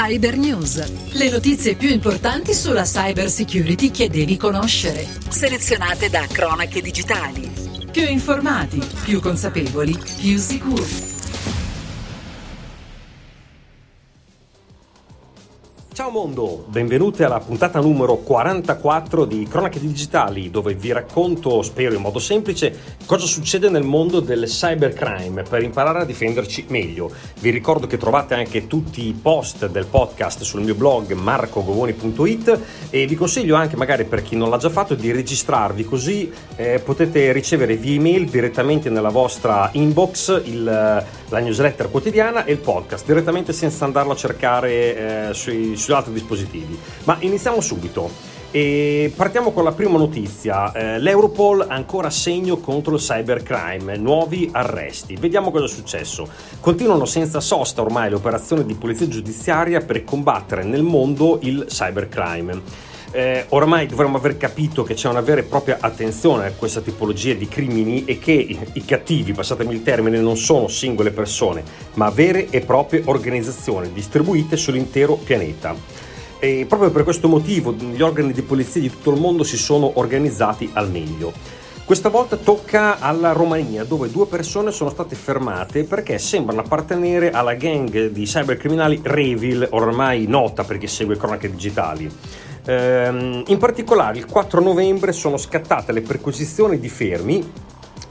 Cyber News. Le notizie più importanti sulla cyber security che devi conoscere. Selezionate da Cronache Digitali. Più informati, più consapevoli, più sicuri. Ciao mondo, benvenuti alla puntata numero 44 di Cronache Digitali dove vi racconto, spero in modo semplice, cosa succede nel mondo del cybercrime per imparare a difenderci meglio. Vi ricordo che trovate anche tutti i post del podcast sul mio blog marcogovoni.it e vi consiglio anche magari per chi non l'ha già fatto di registrarvi così eh, potete ricevere via email direttamente nella vostra inbox il, la newsletter quotidiana e il podcast direttamente senza andarlo a cercare eh, sui, sui su altri dispositivi. Ma iniziamo subito. E partiamo con la prima notizia. Eh, L'Europol ancora segno contro il cybercrime, nuovi arresti. Vediamo cosa è successo. Continuano senza sosta ormai le operazioni di polizia giudiziaria per combattere nel mondo il cybercrime. Eh, oramai dovremmo aver capito che c'è una vera e propria attenzione a questa tipologia di crimini e che i, i cattivi, passatemi il termine, non sono singole persone, ma vere e proprie organizzazioni distribuite sull'intero pianeta. E proprio per questo motivo gli organi di polizia di tutto il mondo si sono organizzati al meglio. Questa volta tocca alla Romania, dove due persone sono state fermate perché sembrano appartenere alla gang di cybercriminali Revil, ormai nota perché segue cronache digitali. Ehm, in particolare il 4 novembre sono scattate le perquisizioni di fermi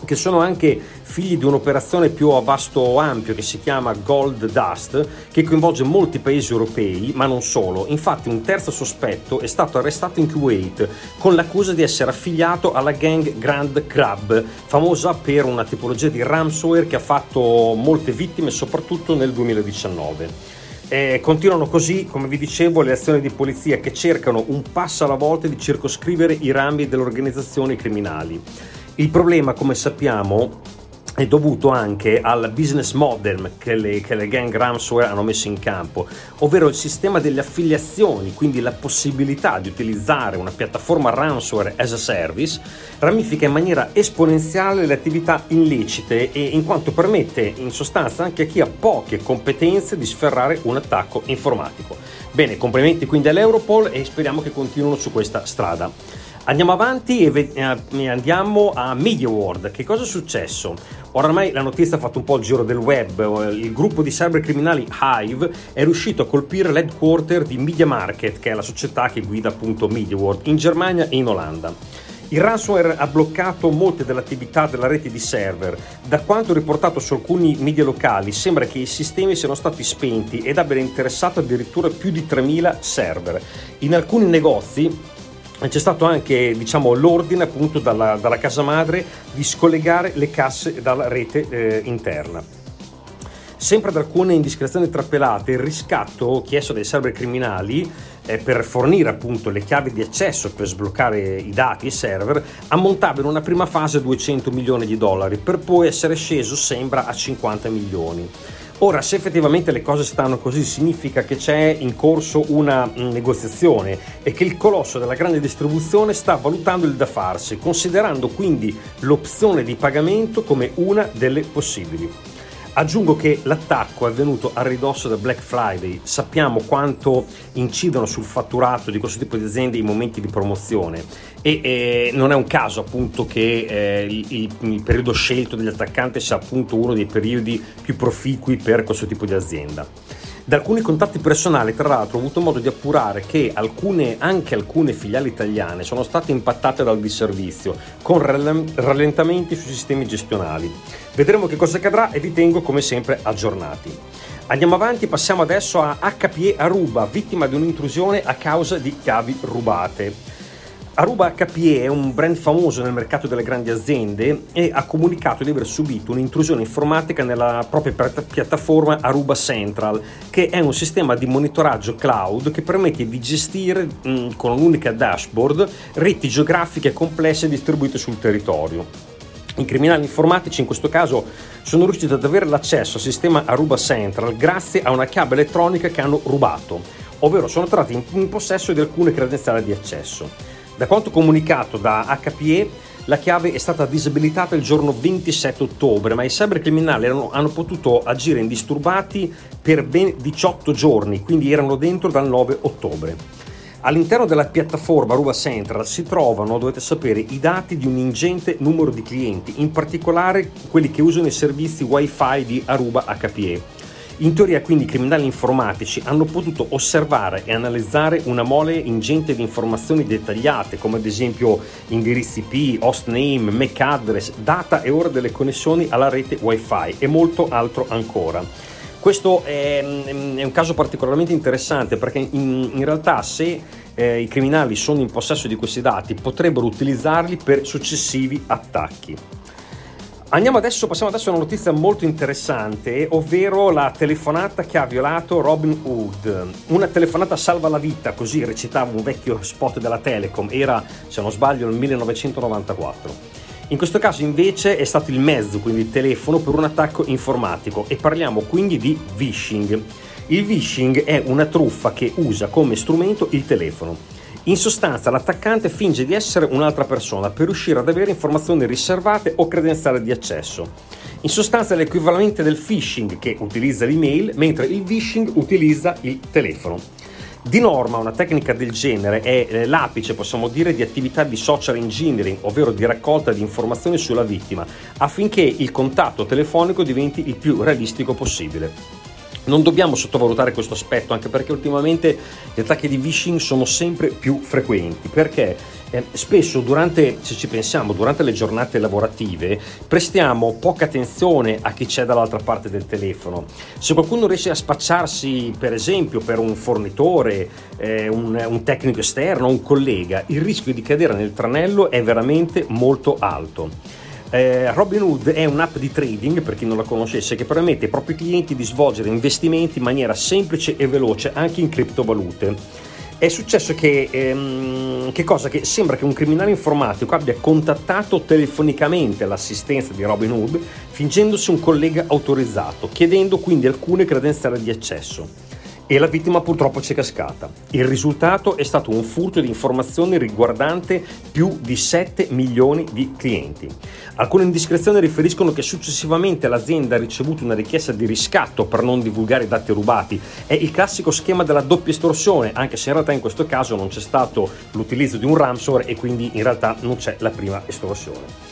che sono anche figli di un'operazione più a vasto ampio che si chiama Gold Dust, che coinvolge molti paesi europei, ma non solo. Infatti un terzo sospetto è stato arrestato in Kuwait con l'accusa di essere affiliato alla gang Grand Crab, famosa per una tipologia di ransomware che ha fatto molte vittime, soprattutto nel 2019. Eh, continuano così, come vi dicevo, le azioni di polizia che cercano un passo alla volta di circoscrivere i rami delle organizzazioni criminali. Il problema, come sappiamo, è dovuto anche al business model che le, che le, gang ransomware hanno messo in campo, ovvero il sistema delle affiliazioni, quindi la possibilità di utilizzare una piattaforma ransomware as a service, ramifica in maniera esponenziale le attività illecite e in quanto permette in sostanza anche a chi ha poche competenze di sferrare un attacco informatico. Bene, complimenti quindi all'Europol e speriamo che continuino su questa strada. Andiamo avanti e andiamo a Media World. Che cosa è successo? Oramai la notizia ha fatto un po' il giro del web. Il gruppo di cybercriminali Hive è riuscito a colpire l'headquarter di Media Market, che è la società che guida appunto Media World, in Germania e in Olanda. Il ransomware ha bloccato molte delle attività della rete di server. Da quanto riportato su alcuni media locali, sembra che i sistemi siano stati spenti ed abbiano interessato addirittura più di 3.000 server. In alcuni negozi c'è stato anche diciamo, l'ordine appunto dalla, dalla, casa madre di scollegare le casse dalla rete eh, interna. Sempre ad alcune indiscrezioni trappelate, il riscatto chiesto dai cybercriminali eh, per fornire appunto le chiavi di accesso per sbloccare i dati e i server ammontava in una prima fase a 200 milioni di dollari per poi essere sceso sembra a 50 milioni. Ora, se effettivamente le cose stanno così, significa che c'è in corso una mm, negoziazione e che il colosso della grande distribuzione sta valutando il da farsi, considerando quindi l'opzione di pagamento come una delle possibili. Aggiungo che l'attacco è avvenuto a ridosso del Black Friday. Sappiamo quanto incidono sul fatturato di questo tipo di aziende i momenti di promozione e eh, non è un caso appunto che eh, il, il, periodo scelto degli attaccanti sia appunto uno dei periodi più proficui per questo tipo di azienda. Da alcuni contatti personali, tra l'altro, ho avuto modo di appurare che alcune, anche alcune filiali italiane sono state impattate dal disservizio, con rallentamenti sui sistemi gestionali. Vedremo che cosa accadrà e vi tengo come sempre aggiornati. Andiamo avanti, passiamo adesso a HPE Aruba, vittima di un'intrusione a causa di chiavi rubate. Aruba HPE è un brand famoso nel mercato delle grandi aziende e ha comunicato di aver subito un'intrusione informatica nella propria piattaforma Aruba Central, che è un sistema di monitoraggio cloud che permette di gestire con un'unica dashboard reti geografiche complesse distribuite sul territorio. I criminali informatici in questo caso sono riusciti ad avere l'accesso al sistema Aruba Central grazie a una chiave elettronica che hanno rubato, ovvero sono entrati in possesso di alcune credenziali di accesso. Da quanto comunicato da HPE, la chiave è stata disabilitata il giorno 27 ottobre, ma i cybercriminali hanno, hanno potuto agire indisturbati per ben 18 giorni, quindi erano dentro dal 9 ottobre. All'interno della piattaforma Ruba Central si trovano, dovete sapere, i dati di un ingente numero di clienti, in particolare quelli che usano i servizi WiFi di Aruba HPE. In teoria quindi i criminali informatici hanno potuto osservare e analizzare una mole ingente di informazioni dettagliate come ad esempio indirizzi IP, hostname, MAC address, data e ora delle connessioni alla rete wifi e molto altro ancora. Questo è, è un caso particolarmente interessante perché in, in realtà se eh, i criminali sono in possesso di questi dati potrebbero utilizzarli per successivi attacchi. Andiamo adesso, passiamo adesso a una notizia molto interessante, ovvero la telefonata che ha violato Robin Hood. Una telefonata salva la vita, così recitava un vecchio spot della Telecom, era, se non sbaglio, nel 1994. In questo caso invece è stato il mezzo, quindi il telefono, per un attacco informatico e parliamo quindi di phishing. Il phishing è una truffa che usa come strumento il telefono. In sostanza l'attaccante finge di essere un'altra persona per riuscire ad avere informazioni riservate o credenziali di accesso. In sostanza è l'equivalente del phishing che utilizza l'email mentre il phishing utilizza il telefono. Di norma una tecnica del genere è eh, l'apice, possiamo dire, di attività di social engineering, ovvero di raccolta di informazioni sulla vittima, affinché il contatto telefonico diventi il più realistico possibile. Non dobbiamo sottovalutare questo aspetto, anche perché ultimamente gli attacchi di phishing sono sempre più frequenti, perché eh, spesso durante, se ci pensiamo, durante le giornate lavorative prestiamo poca attenzione a chi c'è dall'altra parte del telefono. Se qualcuno riesce a spacciarsi, per esempio, per un fornitore, eh, un, un tecnico esterno, un collega, il rischio di cadere nel tranello è veramente molto alto. Eh, Robinhood è un'app di trading, per chi non la conoscesse, che permette ai propri clienti di svolgere investimenti in maniera semplice e veloce anche in criptovalute. È successo che, ehm, che, cosa? Che sembra che un criminale informatico abbia contattato telefonicamente l'assistenza di Robinhood fingendosi un collega autorizzato, chiedendo quindi alcune credenziali di accesso e la vittima purtroppo ci è cascata. Il risultato è stato un furto di informazioni riguardante più di 7 milioni di clienti. Alcune indiscrezioni riferiscono che successivamente l'azienda ha ricevuto una richiesta di riscatto per non divulgare i dati rubati. È il classico schema della doppia estorsione, anche se in realtà in questo caso non c'è stato l'utilizzo di un ransomware e quindi in realtà non c'è la prima estorsione.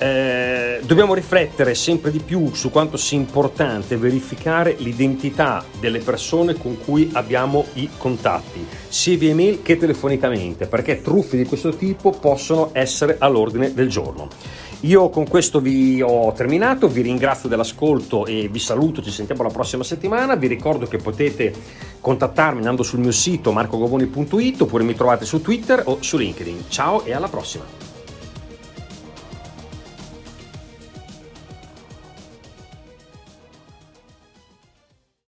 Eh, dobbiamo riflettere sempre di più su quanto sia importante verificare l'identità delle persone con cui abbiamo i contatti, sia via email che telefonicamente, perché truffe di questo tipo possono essere all'ordine del giorno. Io con questo vi ho terminato, vi ringrazio dell'ascolto e vi saluto, ci sentiamo la prossima settimana, vi ricordo che potete contattarmi andando sul mio sito marcogovoni.it oppure mi trovate su Twitter o su LinkedIn. Ciao e alla prossima!